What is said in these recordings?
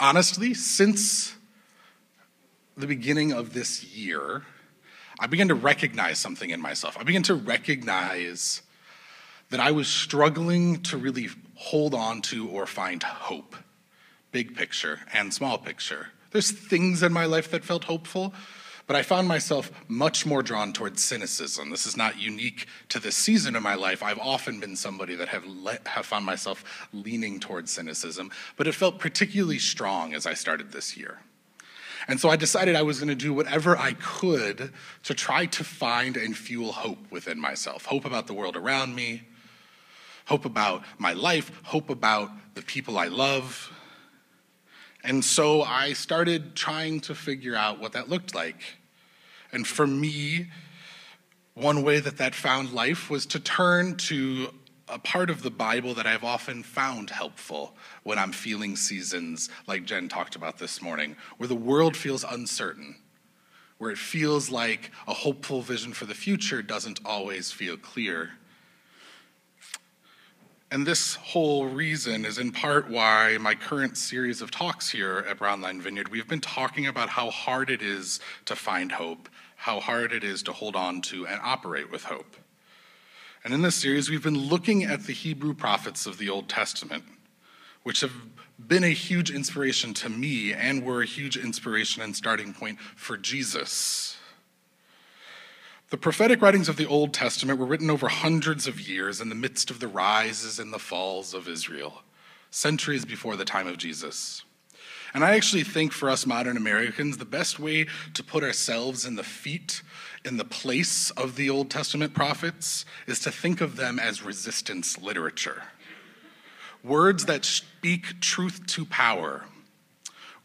honestly, since the beginning of this year, I began to recognize something in myself. I began to recognize that I was struggling to really hold on to or find hope, big picture and small picture. There's things in my life that felt hopeful, but I found myself much more drawn towards cynicism. This is not unique to this season of my life. I've often been somebody that have, let, have found myself leaning towards cynicism, but it felt particularly strong as I started this year. And so I decided I was going to do whatever I could to try to find and fuel hope within myself hope about the world around me, hope about my life, hope about the people I love. And so I started trying to figure out what that looked like. And for me, one way that that found life was to turn to a part of the Bible that I've often found helpful when I'm feeling seasons like Jen talked about this morning, where the world feels uncertain, where it feels like a hopeful vision for the future doesn't always feel clear. And this whole reason is in part why my current series of talks here at Brownline Vineyard, we've been talking about how hard it is to find hope, how hard it is to hold on to and operate with hope. And in this series, we've been looking at the Hebrew prophets of the Old Testament, which have been a huge inspiration to me and were a huge inspiration and starting point for Jesus. The prophetic writings of the Old Testament were written over hundreds of years in the midst of the rises and the falls of Israel, centuries before the time of Jesus. And I actually think for us modern Americans, the best way to put ourselves in the feet, in the place of the Old Testament prophets, is to think of them as resistance literature. Words that speak truth to power,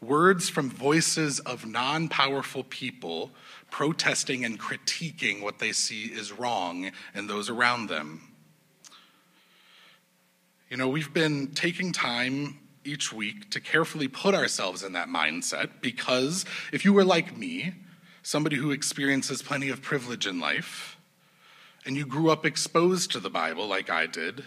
words from voices of non powerful people protesting and critiquing what they see is wrong in those around them. You know, we've been taking time each week to carefully put ourselves in that mindset because if you were like me, somebody who experiences plenty of privilege in life, and you grew up exposed to the Bible like I did,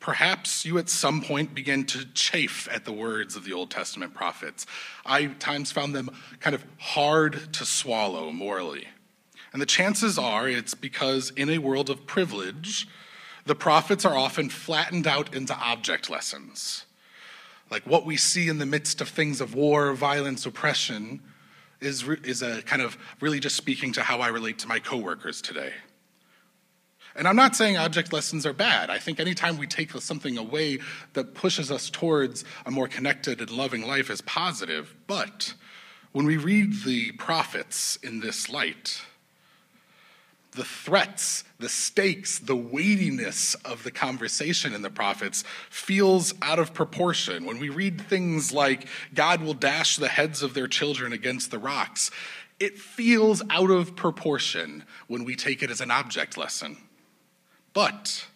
perhaps you at some point began to chafe at the words of the Old Testament prophets. I times found them kind of hard to swallow morally. And the chances are it's because in a world of privilege, the prophets are often flattened out into object lessons. Like what we see in the midst of things of war, violence, oppression is, is a kind of really just speaking to how I relate to my coworkers today. And I'm not saying object lessons are bad. I think anytime we take something away that pushes us towards a more connected and loving life is positive. But when we read the prophets in this light, the threats, the stakes, the weightiness of the conversation in the prophets feels out of proportion. When we read things like, God will dash the heads of their children against the rocks, it feels out of proportion when we take it as an object lesson. But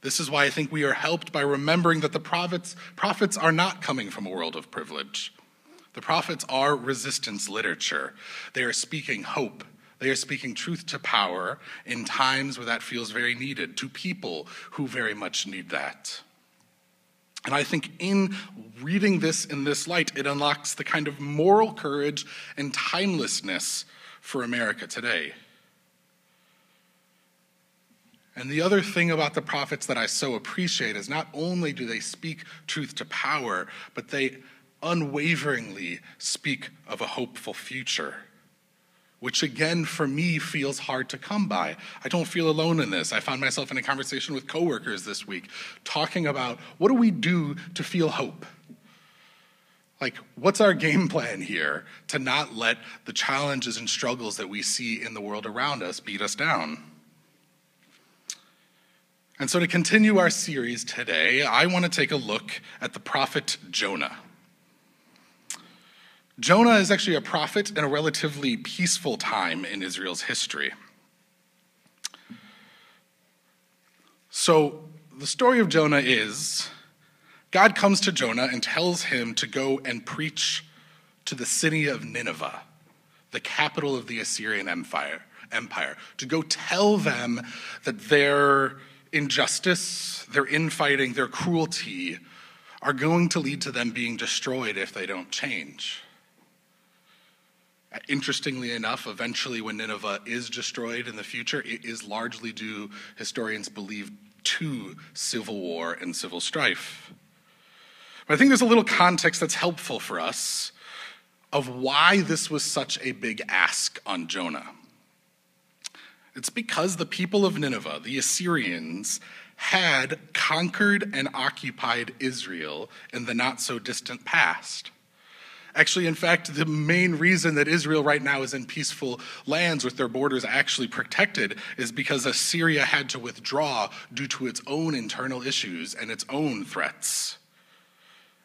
this is why I think we are helped by remembering that the prophets, prophets are not coming from a world of privilege. The prophets are resistance literature. They are speaking hope they are speaking truth to power in times where that feels very needed, to people who very much need that. And I think in reading this in this light, it unlocks the kind of moral courage and timelessness for America today. And the other thing about the prophets that I so appreciate is not only do they speak truth to power, but they unwaveringly speak of a hopeful future which again for me feels hard to come by. I don't feel alone in this. I found myself in a conversation with coworkers this week talking about what do we do to feel hope? Like, what's our game plan here to not let the challenges and struggles that we see in the world around us beat us down? And so, to continue our series today, I want to take a look at the prophet Jonah. Jonah is actually a prophet in a relatively peaceful time in Israel's history. So, the story of Jonah is God comes to Jonah and tells him to go and preach to the city of Nineveh, the capital of the Assyrian Empire, empire to go tell them that their injustice, their infighting, their cruelty are going to lead to them being destroyed if they don't change. Uh, interestingly enough, eventually, when Nineveh is destroyed in the future, it is largely due, historians believe, to civil war and civil strife. But I think there's a little context that's helpful for us of why this was such a big ask on Jonah. It's because the people of Nineveh, the Assyrians, had conquered and occupied Israel in the not so distant past. Actually, in fact, the main reason that Israel right now is in peaceful lands with their borders actually protected is because Assyria had to withdraw due to its own internal issues and its own threats.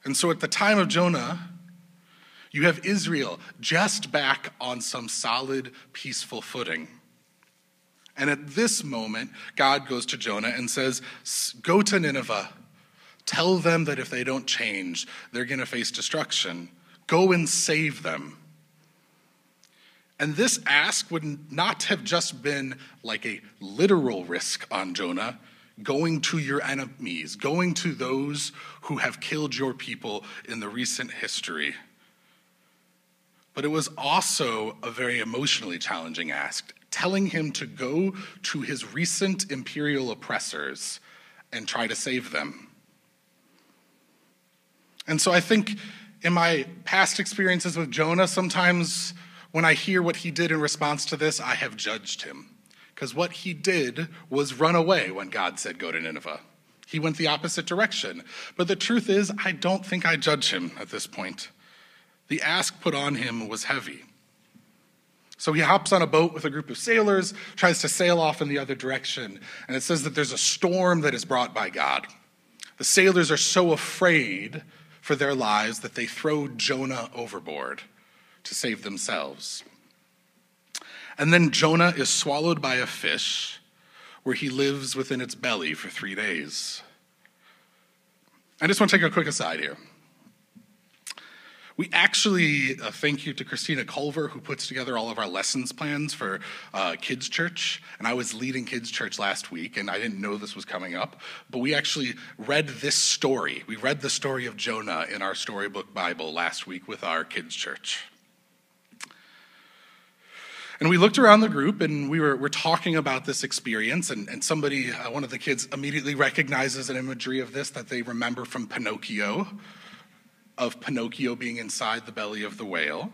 And so at the time of Jonah, you have Israel just back on some solid, peaceful footing. And at this moment, God goes to Jonah and says, Go to Nineveh. Tell them that if they don't change, they're going to face destruction. Go and save them. And this ask would not have just been like a literal risk on Jonah, going to your enemies, going to those who have killed your people in the recent history. But it was also a very emotionally challenging ask, telling him to go to his recent imperial oppressors and try to save them. And so I think in my past experiences with Jonah, sometimes when I hear what he did in response to this, I have judged him. Because what he did was run away when God said, Go to Nineveh. He went the opposite direction. But the truth is, I don't think I judge him at this point. The ask put on him was heavy. So he hops on a boat with a group of sailors, tries to sail off in the other direction, and it says that there's a storm that is brought by God. The sailors are so afraid for their lives that they throw Jonah overboard to save themselves. And then Jonah is swallowed by a fish where he lives within its belly for three days. I just want to take a quick aside here. We actually, uh, thank you to Christina Culver, who puts together all of our lessons plans for uh, Kids Church. And I was leading Kids Church last week, and I didn't know this was coming up. But we actually read this story. We read the story of Jonah in our storybook Bible last week with our Kids Church. And we looked around the group and we were, were talking about this experience. And, and somebody, uh, one of the kids, immediately recognizes an imagery of this that they remember from Pinocchio, of Pinocchio being inside the belly of the whale.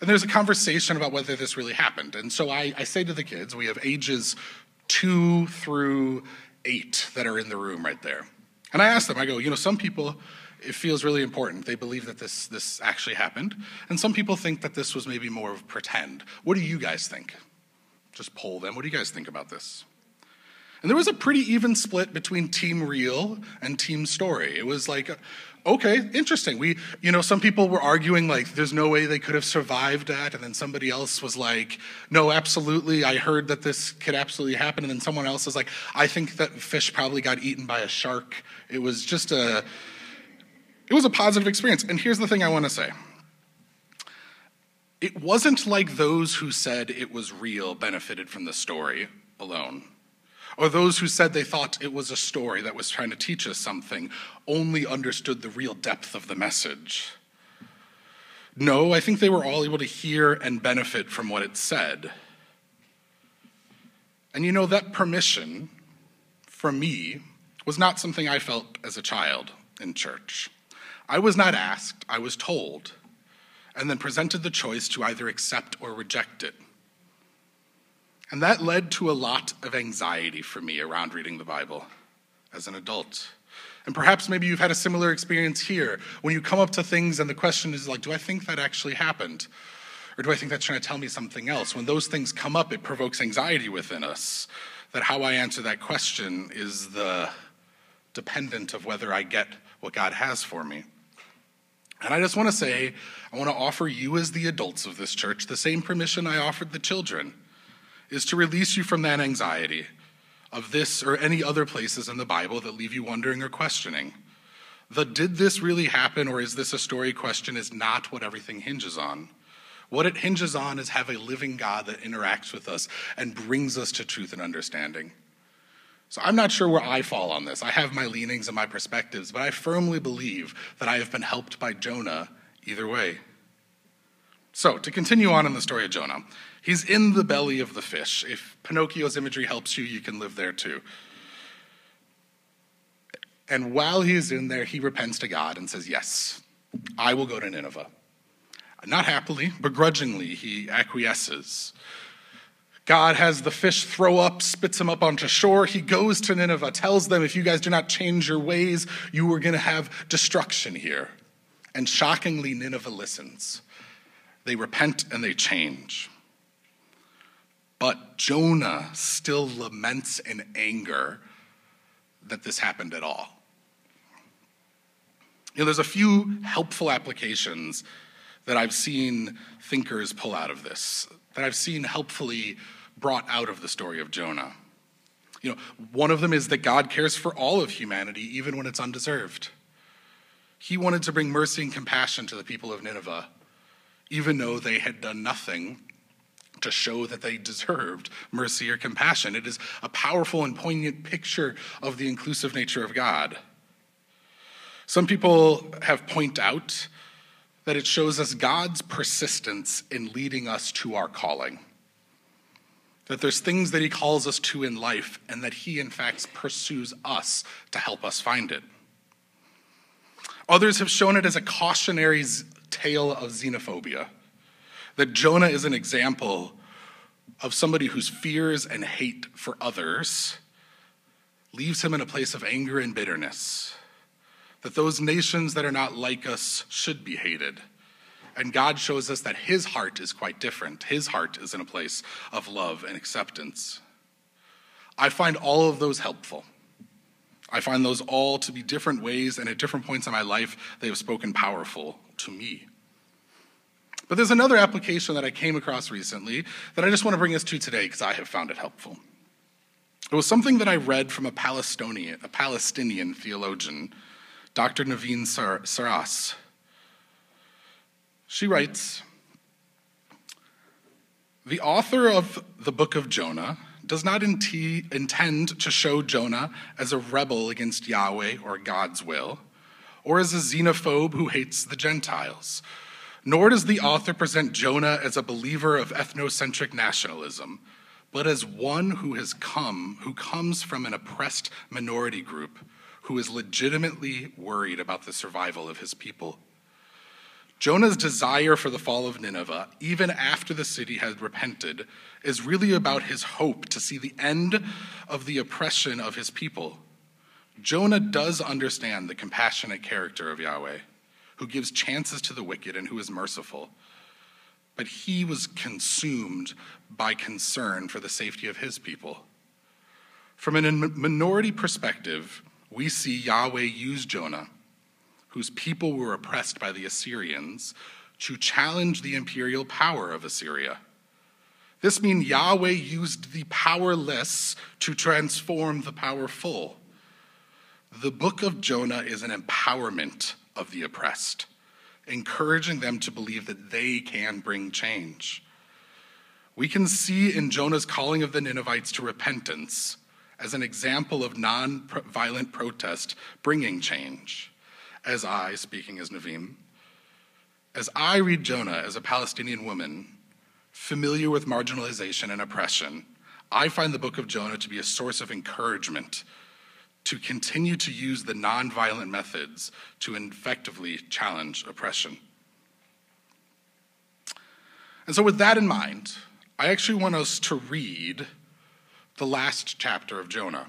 And there's a conversation about whether this really happened. And so I, I say to the kids, we have ages two through eight that are in the room right there. And I ask them, I go, you know, some people, it feels really important. They believe that this, this actually happened. And some people think that this was maybe more of pretend. What do you guys think? Just poll them. What do you guys think about this? And there was a pretty even split between Team Real and Team Story. It was like, okay, interesting. We, you know, some people were arguing like there's no way they could have survived that. And then somebody else was like, no, absolutely. I heard that this could absolutely happen. And then someone else was like, I think that fish probably got eaten by a shark. It was just a, it was a positive experience. And here's the thing I want to say. It wasn't like those who said it was real benefited from the story alone or those who said they thought it was a story that was trying to teach us something only understood the real depth of the message. No, I think they were all able to hear and benefit from what it said. And you know, that permission from me was not something I felt as a child in church. I was not asked, I was told, and then presented the choice to either accept or reject it. And that led to a lot of anxiety for me around reading the Bible as an adult. And perhaps maybe you've had a similar experience here when you come up to things and the question is like, do I think that actually happened? Or do I think that's trying to tell me something else? When those things come up, it provokes anxiety within us. That how I answer that question is the dependent of whether I get what God has for me. And I just want to say, I want to offer you, as the adults of this church, the same permission I offered the children is to release you from that anxiety of this or any other places in the Bible that leave you wondering or questioning. The did this really happen or is this a story question is not what everything hinges on. What it hinges on is have a living God that interacts with us and brings us to truth and understanding. So I'm not sure where I fall on this. I have my leanings and my perspectives, but I firmly believe that I have been helped by Jonah either way. So, to continue on in the story of Jonah, he's in the belly of the fish. If Pinocchio's imagery helps you, you can live there too. And while he's in there, he repents to God and says, Yes, I will go to Nineveh. Not happily, begrudgingly, he acquiesces. God has the fish throw up, spits him up onto shore. He goes to Nineveh, tells them, if you guys do not change your ways, you are going to have destruction here. And shockingly, Nineveh listens. They repent and they change. But Jonah still laments in anger that this happened at all. You know, there's a few helpful applications that I've seen thinkers pull out of this, that I've seen helpfully brought out of the story of Jonah. You know, one of them is that God cares for all of humanity, even when it's undeserved. He wanted to bring mercy and compassion to the people of Nineveh, even though they had done nothing to show that they deserved mercy or compassion. It is a powerful and poignant picture of the inclusive nature of God. Some people have pointed out that it shows us God's persistence in leading us to our calling that there's things that he calls us to in life, and that he, in fact, pursues us to help us find it. Others have shown it as a cautionary tale of xenophobia, that Jonah is an example of somebody whose fears and hate for others leaves him in a place of anger and bitterness, that those nations that are not like us should be hated and God shows us that his heart is quite different. His heart is in a place of love and acceptance. I find all of those helpful. I find those all to be different ways, and at different points in my life, they have spoken powerful to me. But there's another application that I came across recently that I just want to bring us to today because I have found it helpful. It was something that I read from a Palestinian, a Palestinian theologian, Dr. Niveen Sarras. She writes The author of the book of Jonah does not intend to show Jonah as a rebel against Yahweh or God's will, or as a xenophobe who hates the Gentiles. Nor does the author present Jonah as a believer of ethnocentric nationalism, but as one who has come, who comes from an oppressed minority group, who is legitimately worried about the survival of his people. Jonah's desire for the fall of Nineveh, even after the city had repented, is really about his hope to see the end of the oppression of his people. Jonah does understand the compassionate character of Yahweh, who gives chances to the wicked and who is merciful. But he was consumed by concern for the safety of his people. From a minority perspective, we see Yahweh use Jonah whose people were oppressed by the Assyrians, to challenge the imperial power of Assyria. This means Yahweh used the powerless to transform the powerful. The book of Jonah is an empowerment of the oppressed, encouraging them to believe that they can bring change. We can see in Jonah's calling of the Ninevites to repentance as an example of non violent protest bringing change as I, speaking as Niveen, as I read Jonah as a Palestinian woman familiar with marginalization and oppression, I find the book of Jonah to be a source of encouragement to continue to use the nonviolent methods to effectively challenge oppression. And so, with that in mind, I actually want us to read the last chapter of Jonah.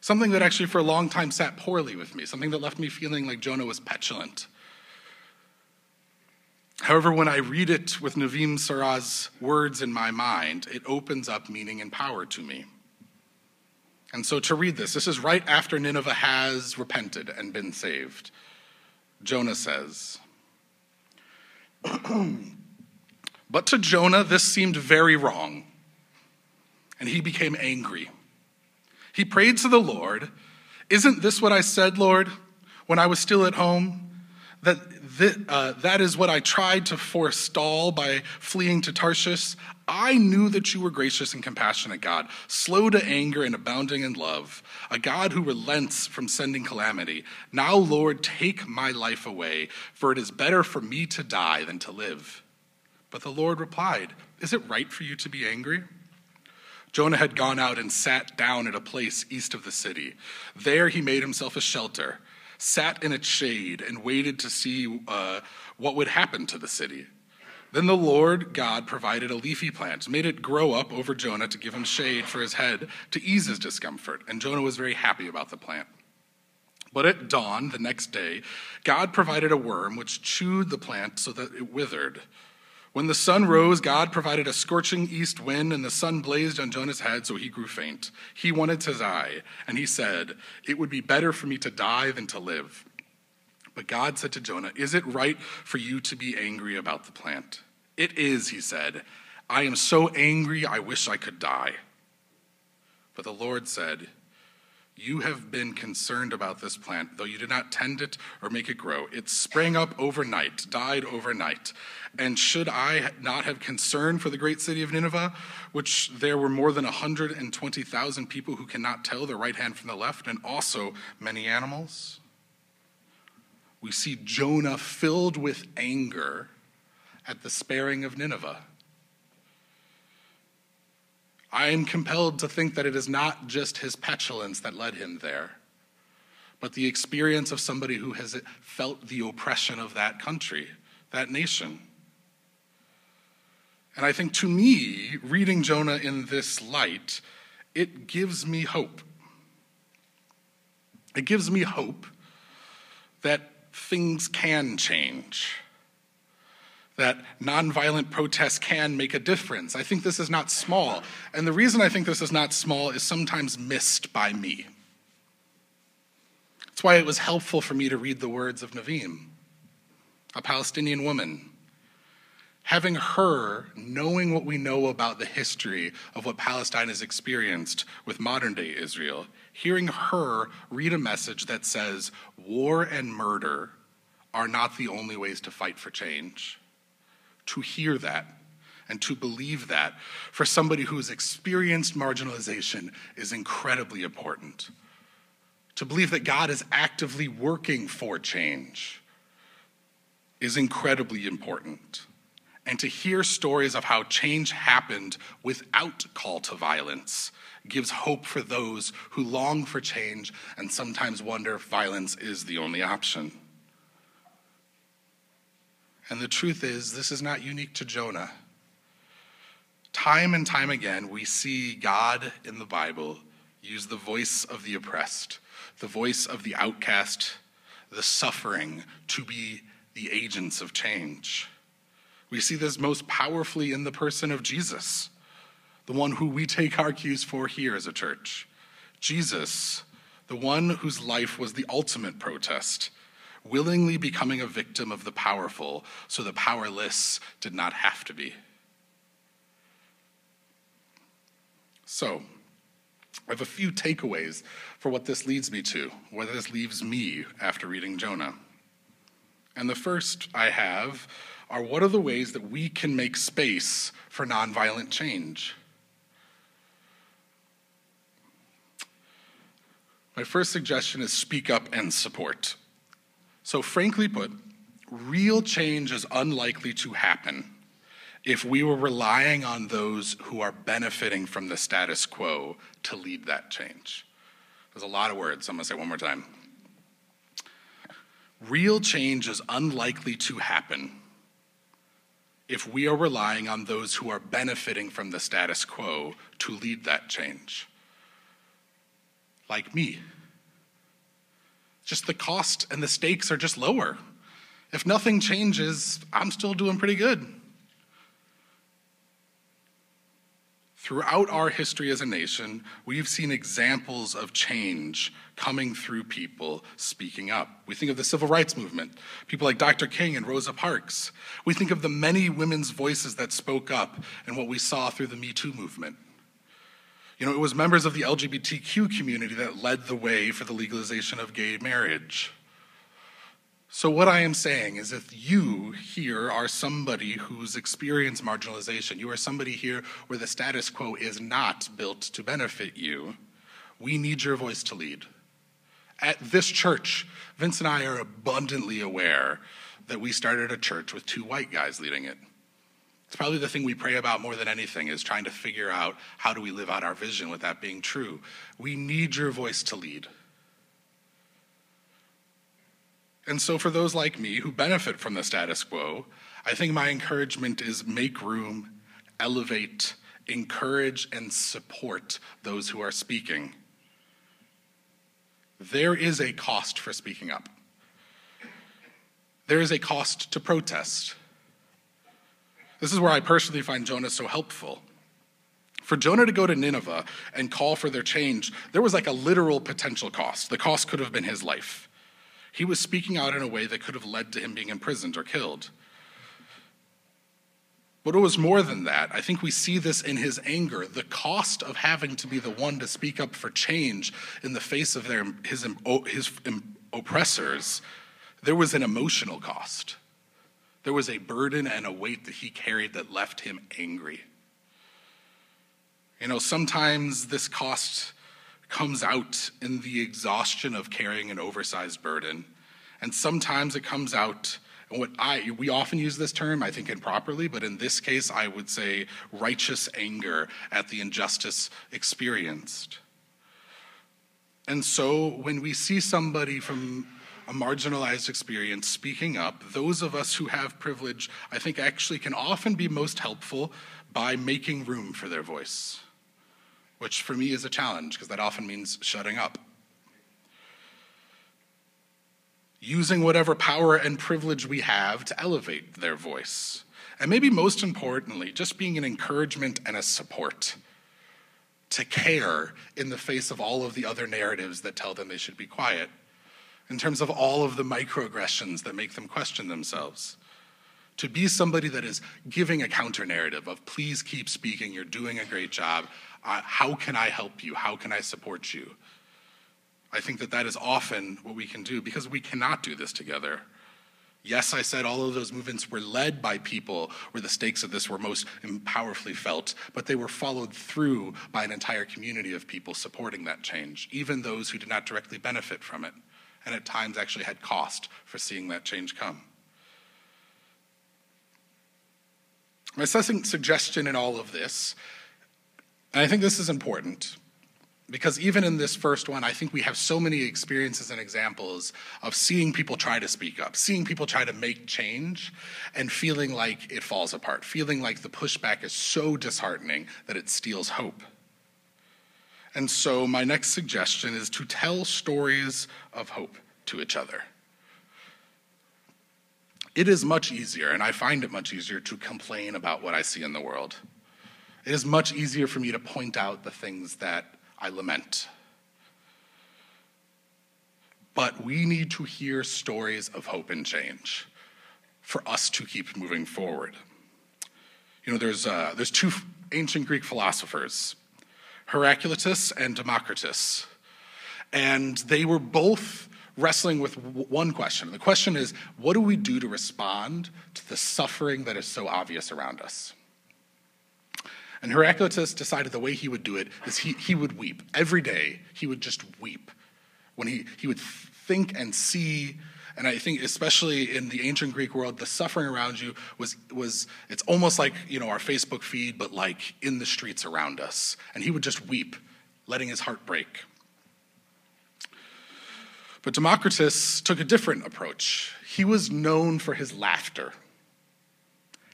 Something that actually for a long time sat poorly with me, something that left me feeling like Jonah was petulant. However, when I read it with Niveen Sarras' words in my mind, it opens up meaning and power to me. And so to read this, this is right after Nineveh has repented and been saved. Jonah says, But to Jonah, this seemed very wrong, and he became angry. He prayed to the Lord, Isn't this what I said, Lord, when I was still at home? That, uh, that is what I tried to forestall by fleeing to Tarshish. I knew that you were gracious and compassionate God, slow to anger and abounding in love, a God who relents from sending calamity. Now, Lord, take my life away, for it is better for me to die than to live. But the Lord replied, Is it right for you to be angry? Jonah had gone out and sat down at a place east of the city. There he made himself a shelter, sat in its shade, and waited to see uh, what would happen to the city. Then the Lord God provided a leafy plant, made it grow up over Jonah to give him shade for his head to ease his discomfort, and Jonah was very happy about the plant. But at dawn the next day, God provided a worm which chewed the plant so that it withered. When the sun rose, God provided a scorching east wind, and the sun blazed on Jonah's head, so he grew faint. He wanted to die, and he said, It would be better for me to die than to live. But God said to Jonah, Is it right for you to be angry about the plant? It is, he said. I am so angry, I wish I could die. But the Lord said, You have been concerned about this plant, though you did not tend it or make it grow. It sprang up overnight, died overnight. And should I not have concern for the great city of Nineveh, which there were more than 120,000 people who cannot tell the right hand from the left, and also many animals? we see Jonah filled with anger at the sparing of Nineveh. I am compelled to think that it is not just his petulance that led him there, but the experience of somebody who has felt the oppression of that country, that nation. And I think to me, reading Jonah in this light, it gives me hope. It gives me hope that things can change, that nonviolent protests can make a difference. I think this is not small. And the reason I think this is not small is sometimes missed by me. That's why it was helpful for me to read the words of Niveen, a Palestinian woman. Having her, knowing what we know about the history of what Palestine has experienced with modern day Israel, hearing her read a message that says war and murder are not the only ways to fight for change. To hear that and to believe that for somebody who has experienced marginalization is incredibly important. To believe that God is actively working for change is incredibly important. And to hear stories of how change happened without call to violence gives hope for those who long for change and sometimes wonder if violence is the only option. And the truth is, this is not unique to Jonah. Time and time again, we see God in the Bible use the voice of the oppressed, the voice of the outcast, the suffering to be the agents of change. We see this most powerfully in the person of Jesus, the one who we take our cues for here as a church. Jesus, the one whose life was the ultimate protest, willingly becoming a victim of the powerful so the powerless did not have to be. So, I have a few takeaways for what this leads me to, what this leaves me after reading Jonah. And the first I have are what are the ways that we can make space for nonviolent change? My first suggestion is speak up and support. So, frankly put, real change is unlikely to happen if we were relying on those who are benefiting from the status quo to lead that change. There's a lot of words, I'm gonna say one more time. Real change is unlikely to happen if we are relying on those who are benefiting from the status quo to lead that change. Like me. Just the cost and the stakes are just lower. If nothing changes, I'm still doing pretty good. Throughout our history as a nation, we've seen examples of change coming through people speaking up. We think of the civil rights movement, people like Dr. King and Rosa Parks. We think of the many women's voices that spoke up and what we saw through the Me Too movement. You know, it was members of the LGBTQ community that led the way for the legalization of gay marriage. So, what I am saying is if you here are somebody who's experienced marginalization, you are somebody here where the status quo is not built to benefit you, we need your voice to lead. At this church, Vince and I are abundantly aware that we started a church with two white guys leading it. It's probably the thing we pray about more than anything is trying to figure out how do we live out our vision with that being true. We need your voice to lead. And so, for those like me who benefit from the status quo, I think my encouragement is make room, elevate, encourage, and support those who are speaking. There is a cost for speaking up. There is a cost to protest. This is where I personally find Jonah so helpful. For Jonah to go to Nineveh and call for their change, there was like a literal potential cost. The cost could have been his life. He was speaking out in a way that could have led to him being imprisoned or killed. But it was more than that. I think we see this in his anger. The cost of having to be the one to speak up for change in the face of their, his, his oppressors, there was an emotional cost. There was a burden and a weight that he carried that left him angry. You know, sometimes this cost comes out in the exhaustion of carrying an oversized burden. And sometimes it comes out, and what I, we often use this term, I think improperly, but in this case, I would say righteous anger at the injustice experienced. And so when we see somebody from a marginalized experience speaking up, those of us who have privilege, I think actually can often be most helpful by making room for their voice which for me is a challenge because that often means shutting up. Using whatever power and privilege we have to elevate their voice. And maybe most importantly, just being an encouragement and a support to care in the face of all of the other narratives that tell them they should be quiet, in terms of all of the microaggressions that make them question themselves. To be somebody that is giving a counter narrative of, please keep speaking, you're doing a great job, uh, how can I help you? How can I support you? I think that that is often what we can do because we cannot do this together. Yes, I said all of those movements were led by people where the stakes of this were most powerfully felt, but they were followed through by an entire community of people supporting that change, even those who did not directly benefit from it, and at times actually had cost for seeing that change come. My suggestion in all of this and I think this is important because even in this first one, I think we have so many experiences and examples of seeing people try to speak up, seeing people try to make change, and feeling like it falls apart, feeling like the pushback is so disheartening that it steals hope. And so, my next suggestion is to tell stories of hope to each other. It is much easier, and I find it much easier, to complain about what I see in the world. It is much easier for me to point out the things that I lament. But we need to hear stories of hope and change for us to keep moving forward. You know, there's, uh, there's two ancient Greek philosophers, Heraclitus and Democritus, and they were both wrestling with one question. The question is, what do we do to respond to the suffering that is so obvious around us? And Heraclitus decided the way he would do it is he, he would weep. Every day, he would just weep. When he, he would think and see, and I think especially in the ancient Greek world, the suffering around you was, was it's almost like, you know, our Facebook feed, but like in the streets around us. And he would just weep, letting his heart break. But Democritus took a different approach. He was known for his laughter.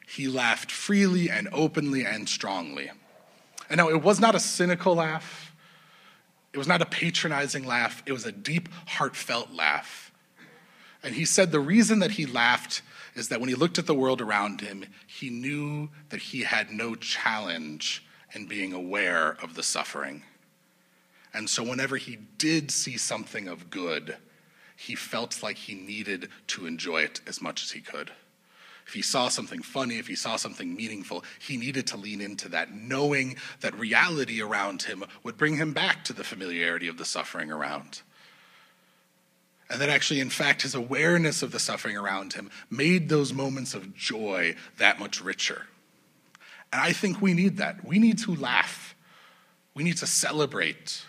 He laughed freely and openly and strongly. And now it was not a cynical laugh, it was not a patronizing laugh, it was a deep, heartfelt laugh. And he said the reason that he laughed is that when he looked at the world around him, he knew that he had no challenge in being aware of the suffering. And so, whenever he did see something of good, he felt like he needed to enjoy it as much as he could. If he saw something funny, if he saw something meaningful, he needed to lean into that, knowing that reality around him would bring him back to the familiarity of the suffering around. And that actually, in fact, his awareness of the suffering around him made those moments of joy that much richer. And I think we need that. We need to laugh, we need to celebrate.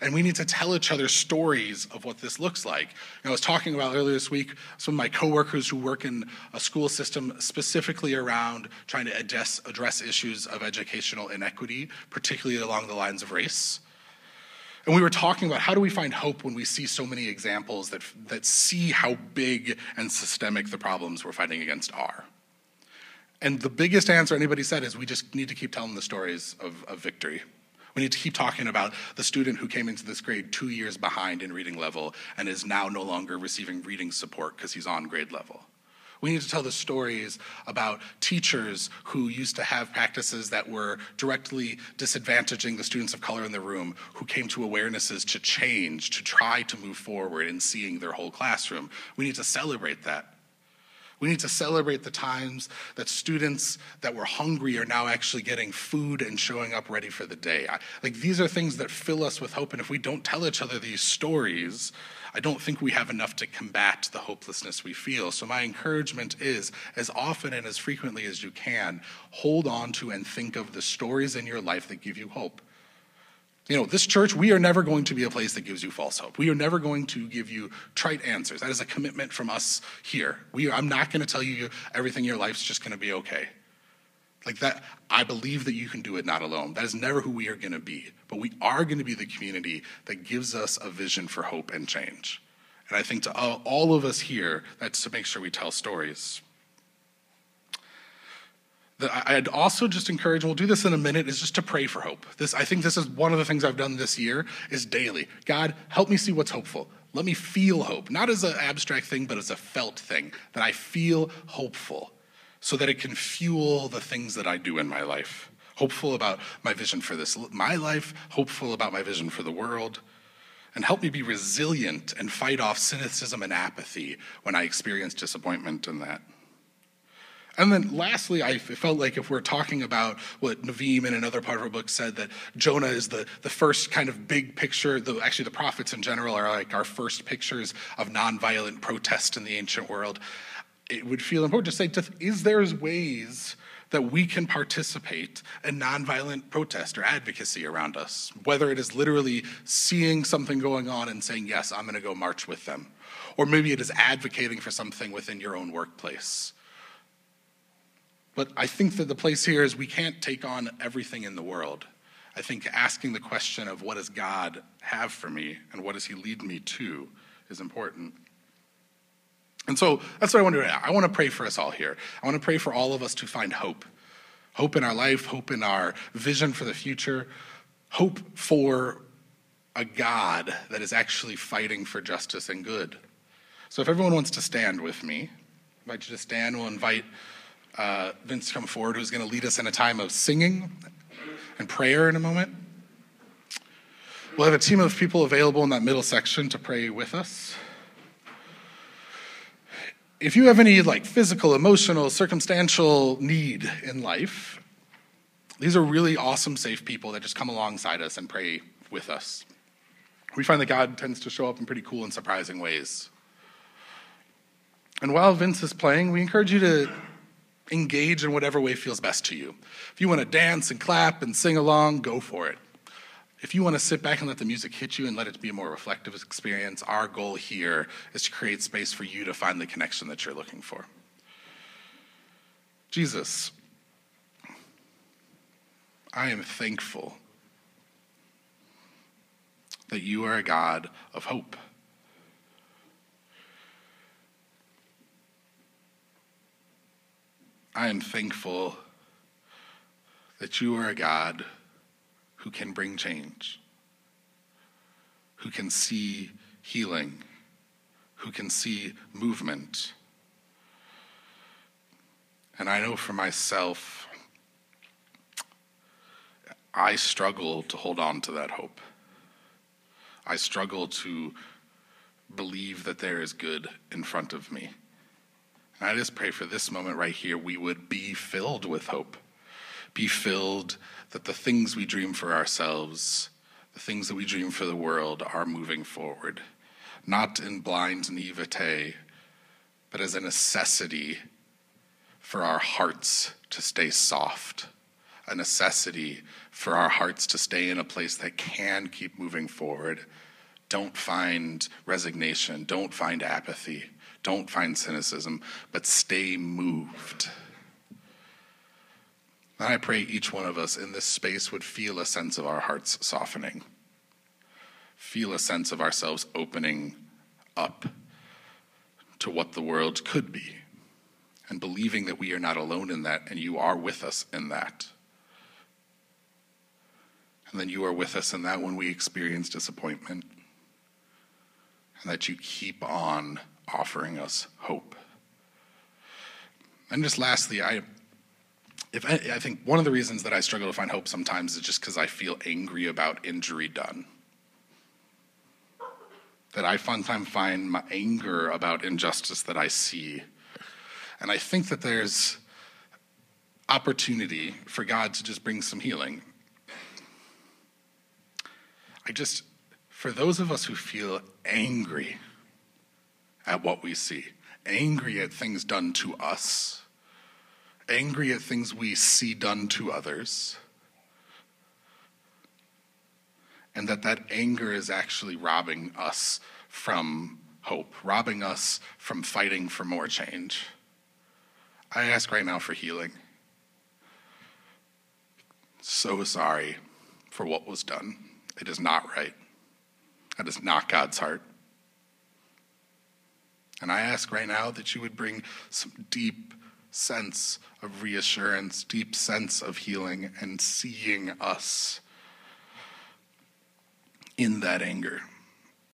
And we need to tell each other stories of what this looks like. Know, I was talking about earlier this week some of my coworkers who work in a school system specifically around trying to address, address issues of educational inequity, particularly along the lines of race. And we were talking about how do we find hope when we see so many examples that, that see how big and systemic the problems we're fighting against are. And the biggest answer anybody said is we just need to keep telling the stories of, of victory. We need to keep talking about the student who came into this grade two years behind in reading level and is now no longer receiving reading support because he's on grade level. We need to tell the stories about teachers who used to have practices that were directly disadvantaging the students of color in the room, who came to awarenesses to change, to try to move forward in seeing their whole classroom. We need to celebrate that. We need to celebrate the times that students that were hungry are now actually getting food and showing up ready for the day. I, like these are things that fill us with hope, and if we don't tell each other these stories, I don't think we have enough to combat the hopelessness we feel. So, my encouragement is as often and as frequently as you can, hold on to and think of the stories in your life that give you hope. You know, this church, we are never going to be a place that gives you false hope. We are never going to give you trite answers. That is a commitment from us here. We, I'm not going to tell you everything in your life's just going to be okay. Like that, I believe that you can do it not alone. That is never who we are going to be. But we are going to be the community that gives us a vision for hope and change. And I think to all of us here, that's to make sure we tell stories. I'd also just encourage, and we'll do this in a minute, is just to pray for hope. This, I think this is one of the things I've done this year is daily. God, help me see what's hopeful. Let me feel hope, not as an abstract thing, but as a felt thing, that I feel hopeful so that it can fuel the things that I do in my life. Hopeful about my vision for this, my life, hopeful about my vision for the world, and help me be resilient and fight off cynicism and apathy when I experience disappointment in that. And then lastly, I felt like if we're talking about what Niveen in another part of our book said, that Jonah is the, the first kind of big picture, the, actually the prophets in general are like our first pictures of nonviolent protest in the ancient world. It would feel important to say, is there ways that we can participate in nonviolent protest or advocacy around us, whether it is literally seeing something going on and saying, yes, I'm going to go march with them, or maybe it is advocating for something within your own workplace but I think that the place here is we can't take on everything in the world. I think asking the question of what does God have for me and what does He lead me to is important. And so that's what I want to do. I want to pray for us all here. I want to pray for all of us to find hope hope in our life, hope in our vision for the future, hope for a God that is actually fighting for justice and good. So if everyone wants to stand with me, I invite you to stand. We'll invite uh, Vince come forward, who's going to lead us in a time of singing and prayer in a moment. We'll have a team of people available in that middle section to pray with us. If you have any like physical, emotional, circumstantial need in life, these are really awesome, safe people that just come alongside us and pray with us. We find that God tends to show up in pretty cool and surprising ways. And while Vince is playing, we encourage you to engage in whatever way feels best to you. If you want to dance and clap and sing along, go for it. If you want to sit back and let the music hit you and let it be a more reflective experience, our goal here is to create space for you to find the connection that you're looking for. Jesus, I am thankful that you are a God of hope. I am thankful that you are a God who can bring change, who can see healing, who can see movement. And I know for myself, I struggle to hold on to that hope. I struggle to believe that there is good in front of me. I just pray for this moment right here, we would be filled with hope. Be filled that the things we dream for ourselves, the things that we dream for the world, are moving forward. not in blind naivete, but as a necessity for our hearts to stay soft, a necessity for our hearts to stay in a place that can keep moving forward. Don't find resignation, don't find apathy, don't find cynicism, but stay moved. And I pray each one of us in this space would feel a sense of our hearts softening, feel a sense of ourselves opening up to what the world could be, and believing that we are not alone in that and you are with us in that. And then you are with us in that when we experience disappointment, and that you keep on offering us hope. And just lastly, I if I, I, think one of the reasons that I struggle to find hope sometimes is just because I feel angry about injury done. That I sometimes find my anger about injustice that I see. And I think that there's opportunity for God to just bring some healing. I just, for those of us who feel angry at what we see, angry at things done to us, angry at things we see done to others, and that that anger is actually robbing us from hope, robbing us from fighting for more change. I ask right now for healing. So sorry for what was done. It is not right. That is not God's heart. And I ask right now that you would bring some deep sense of reassurance, deep sense of healing, and seeing us in that anger.